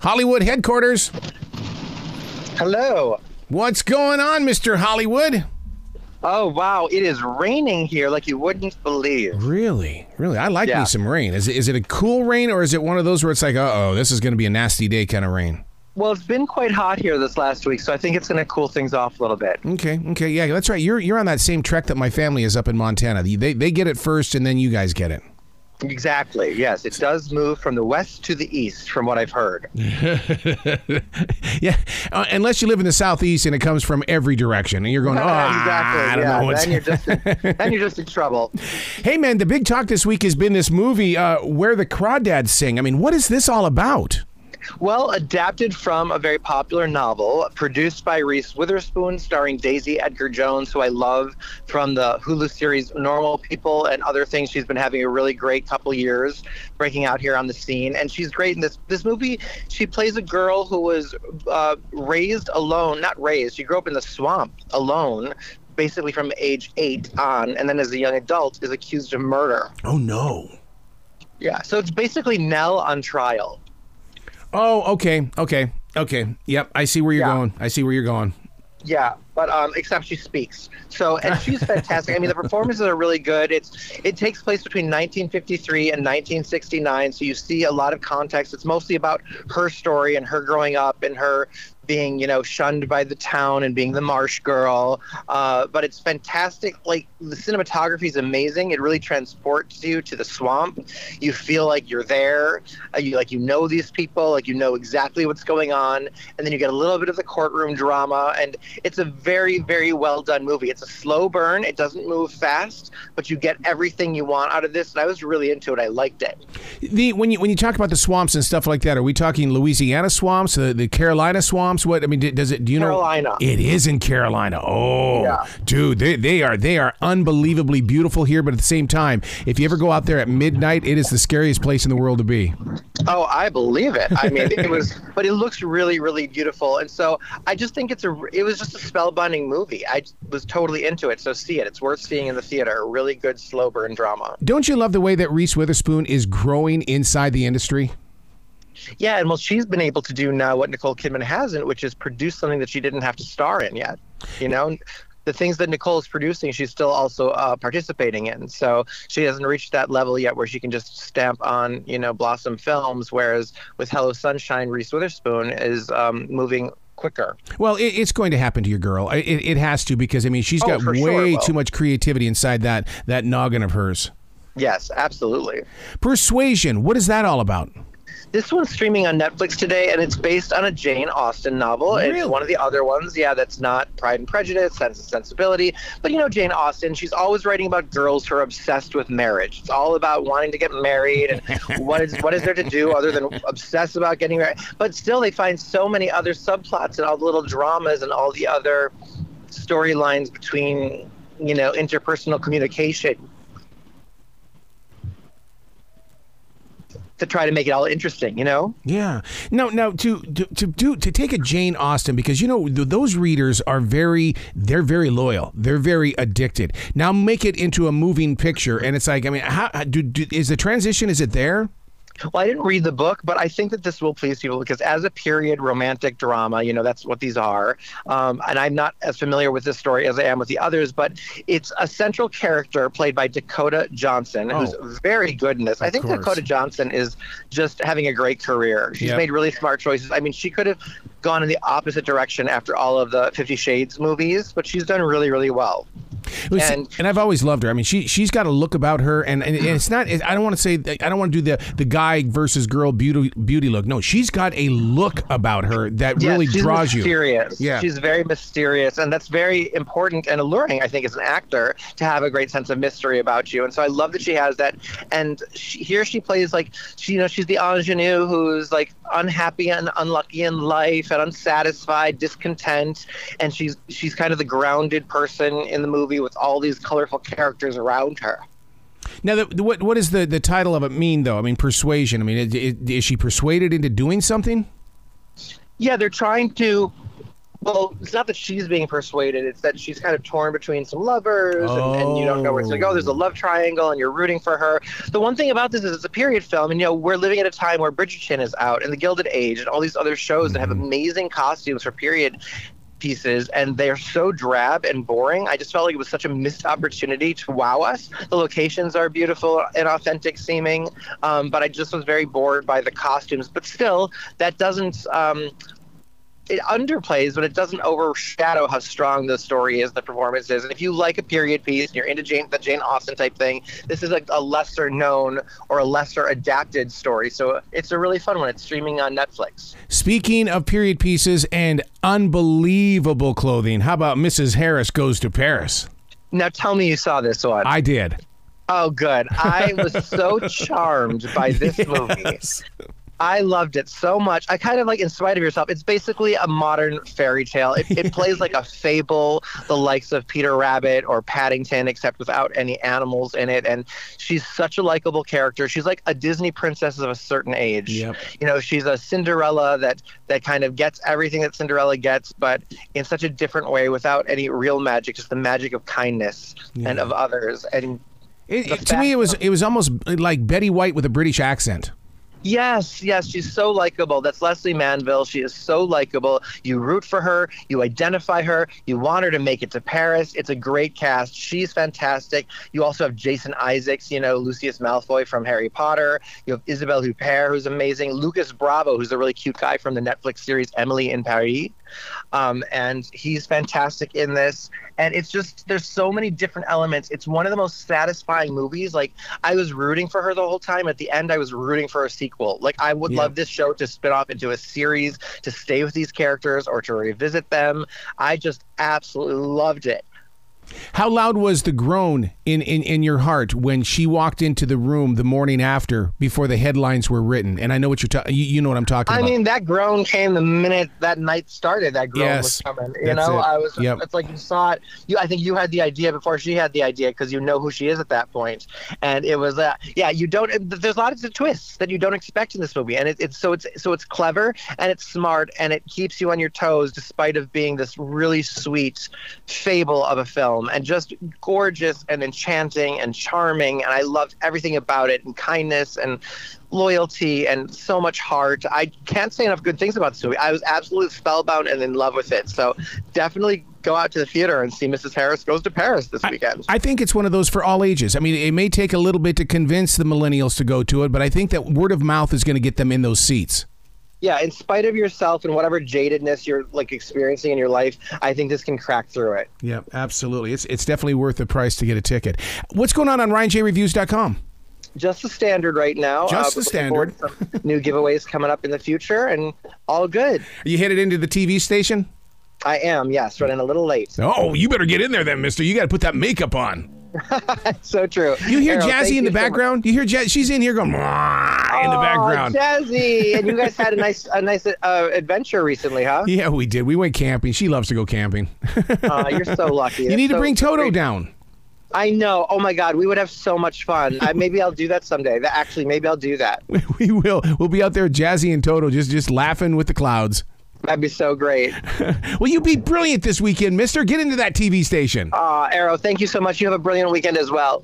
Hollywood headquarters. Hello. What's going on, Mr. Hollywood? Oh wow, it is raining here like you wouldn't believe. Really? Really? I like Yeah. me some rain. Is it, is it a cool rain or is it one of those where it's like, uh oh, this is going to be a nasty day kind of rain? Well, it's been quite hot here this last week, so I think it's going to cool things off a little bit. Okay, okay, yeah, that's right. You're you're on that same trek that my family is up in Montana. They they get it first, and then you guys get it. Exactly. Yes, it does move from the west to the east, from what I've heard. Yeah, uh, unless you live in the southeast and it comes from every direction, and you're going, oh, exactly. I don't yeah. know what's. Then you're just in, then you're just in trouble. hey, man, the big talk this week has been this movie, uh, where the crawdads sing. I mean, what is this all about? Well, adapted from a very popular novel, produced by Reese Witherspoon, starring Daisy Edgar Jones, who I love from the Hulu series Normal People and other things. She's been having a really great couple years breaking out here on the scene, and she's great in this this movie. She plays a girl who was uh, raised alone, not raised. She grew up in the swamp alone. Basically, from age eight on, and then as a young adult, is accused of murder. Oh no. Yeah, so it's basically Nell on trial. Oh, okay, okay, okay. Yep, I see where you're Yeah. going. I see where you're going. Yeah, but um, except she speaks. So and she's fantastic. I mean, the performances are really good. It's it takes place between 1953 and 1969, so you see a lot of context. It's mostly about her story and her growing up and her being, you know, shunned by the town and being the marsh girl. Uh, but it's fantastic. Like the cinematography is amazing. It really transports you to the swamp. You feel like you're there. Uh, you like you know these people. Like you know exactly what's going on. And then you get a little bit of the courtroom drama. And it's a very, very well done movie. It's a slow burn. It doesn't move fast, but you get everything you want out of this. And I was really into it. I liked it. The when you when you talk about the swamps and stuff like that, are we talking Louisiana swamps, the, the Carolina swamps? What I mean, does it? Do you Carolina. know? It is in Carolina. Oh, Yeah. dude, they, they are they are unbelievably beautiful here. But at the same time, if you ever go out there at midnight, it is the scariest place in the world to be. Oh, I believe it. I mean, it was, but it looks really, really beautiful. And so I just think it's a, it was just a spellbinding movie. I was totally into it. So see it. It's worth seeing in the theater. A really good slow burn drama. Don't you love the way that Reese Witherspoon is growing inside the industry? Yeah, and well, she's been able to do now what Nicole Kidman hasn't, which is produce something that she didn't have to star in yet. You know, the things that Nicole is producing, she's still also uh, participating in. So she hasn't reached that level yet where she can just stamp on, you know, Blossom Films. Whereas with Hello Sunshine, Reese Witherspoon is um, moving quicker. Well, it, it's going to happen to your girl. It, it has to because I mean she's Oh, got sure way will. too much creativity inside that that noggin of hers. Yes, absolutely. Persuasion. What is that all about? This one's streaming on Netflix today, and it's based on a Jane Austen novel. Really? It's one of the other ones, yeah, that's not Pride and Prejudice, Sense and Sensibility. But you know, Jane Austen, she's always writing about girls who are obsessed with marriage. It's all about wanting to get married and what is what is there to do other than obsess about getting married. But still, they find so many other subplots and all the little dramas and all the other storylines between you know interpersonal communication to try to make it all interesting. You know. Yeah. No, no. To to to do to take a Jane Austen because you know th- those readers are very they're very loyal. They're very addicted. Now make it into a moving picture, and it's like I mean, how do, do is the transition? Is it there? Well, I didn't read the book, but I think that this will please people because, as a period romantic drama, you know, that's what these are. Um, and I'm not as familiar with this story as I am with the others, but it's a central character played by Dakota Johnson, Oh. who's very good in this. I think course. Dakota Johnson is just having a great career. She's Yep. made really smart choices. I mean, she could have gone in the opposite direction after all of the Fifty Shades movies, but she's done really, really well. And- and I've always loved her. I mean, she she's got a look about her, and, and, and it's not. I don't want to say. I don't want to do the the guy versus girl beauty beauty look. No, she's got a look about her that Yes, really draws you. mysterious. Yeah. she's very mysterious, and that's very important and alluring. I think as an actor to have a great sense of mystery about you, and so I love that she has that. And she, here she plays like she, you know, she's the ingenue who's like unhappy and unlucky in life and unsatisfied, discontent, and she's she's kind of the grounded person in the movie with all these colorful characters around her. Now, the, the- what what does the the title of it mean, though? I mean, persuasion. I mean, is, is she persuaded into doing something? Yeah, they're trying to Well, it's not that she's being persuaded; it's that she's kind of torn between some lovers, and, and you don't know where to go. There's a love triangle, and you're rooting for her. The one thing about this is it's a period film, and you know we're living at a time where Bridgerton is out, and The Gilded Age, and all these other shows that have mm-hmm. amazing costumes for period pieces and they're so drab and boring. I just felt like it was such a missed opportunity to wow us. The locations are beautiful and authentic seeming, um, but I just was very bored by the costumes. But still, that doesn't. Um, it underplays, but it doesn't overshadow how strong the story is, the performance is. And if you like a period piece and you're into Jane, the Jane Austen type thing, this is a, a lesser known or a lesser adapted story. So it's a really fun one. It's streaming on Netflix. Speaking of period pieces and unbelievable clothing, how about Mrs. Harris Goes to Paris? Now tell me you saw this one. I did. Oh, good. I was so charmed by this movie. I loved it so much. I kind of like In Spite of Yourself. It's basically a modern fairy tale. It, it plays like a fable, the likes of Peter Rabbit or Paddington, except without any animals in it. And she's such a likable character. She's like a Disney princess of a certain age. Yep. You know, she's a Cinderella that that kind of gets everything that Cinderella gets, but in such a different way, without any real magic, just the magic of kindness and of others. And It, it- to me, it was it was almost like Betty White with a British accent. Yes, yes, she's so likable. That's Lesley Manville. She is so likable. You root for her, you identify her, you want her to make it to Paris. It's a great cast. She's fantastic. You also have Jason Isaacs, you know, Lucius Malfoy from Harry Potter. You have Isabelle Huppert, who's amazing. Lucas Bravo, who's a really cute guy from the Netflix series Emily in Paris. Um, and he's fantastic in this. And it's just there's so many different elements. It's one of the most satisfying movies. Like I was rooting for her the whole time. At the end, I was rooting for a sequel. Like I would Yeah. love this show to spin off into a series to stay with these characters or to revisit them. I just absolutely loved it. How loud was the groan in, in, in your heart when she walked into the room the morning after before the headlines were written? And I know what you're talking. You, you know what I'm talking I about. I mean, that groan came the minute that night started. That groan Yes, was coming. You know, it. I was. Yep. It's like you saw it. You, I think you had the idea before she had the idea because you know who she is at that point. and it was. Uh, yeah, you don't. There's lots of twists that you don't expect in this movie, and it, it's so it's so it's clever and it's smart and it keeps you on your toes despite of being this really sweet fable of a film and just gorgeous and enchanting and charming, and I loved everything about it and kindness and loyalty and so much heart. I can't say enough good things about this movie. I was absolutely spellbound and in love with it. So definitely go out to the theater and see Mrs. Harris Goes to Paris this weekend. I think it's one of those for all ages. I mean, it may take a little bit to convince the millennials to go to it, but I think that word of mouth is going to get them in those seats. Yeah, in spite of yourself and whatever jadedness you're like experiencing in your life, I think this can crack through it. Yeah, absolutely. It's it's definitely worth the price to get a ticket. What's going on on RyanJReviews.com? Just the standard right now. Just uh, the standard. some new giveaways coming up in the future, and all good. Are you headed into the TV station? I am, yes, running a little late. Oh, you better get in there then, mister. You got to put that makeup on. so true. You hear Arroe, Jazzy in the you so background? You hear Jazzy? She's in here going "Mwah," in the Oh, background. Jazzy, and you guys had a nice, a nice uh, adventure recently, huh? Yeah, we did. We went camping. She loves to go camping. Uh, you're so lucky. you need to So bring Toto great. down. I know. Oh my God, we would have so much fun. I, maybe I'll do that someday. That, actually, maybe I'll do that. We will. We'll be out there, Jazzy and Toto, just just laughing with the clouds. That'd be so great. Well, you be brilliant this weekend, Mister. Get into that TV station. Uh, Arroe, thank you so much. You have a brilliant weekend as well.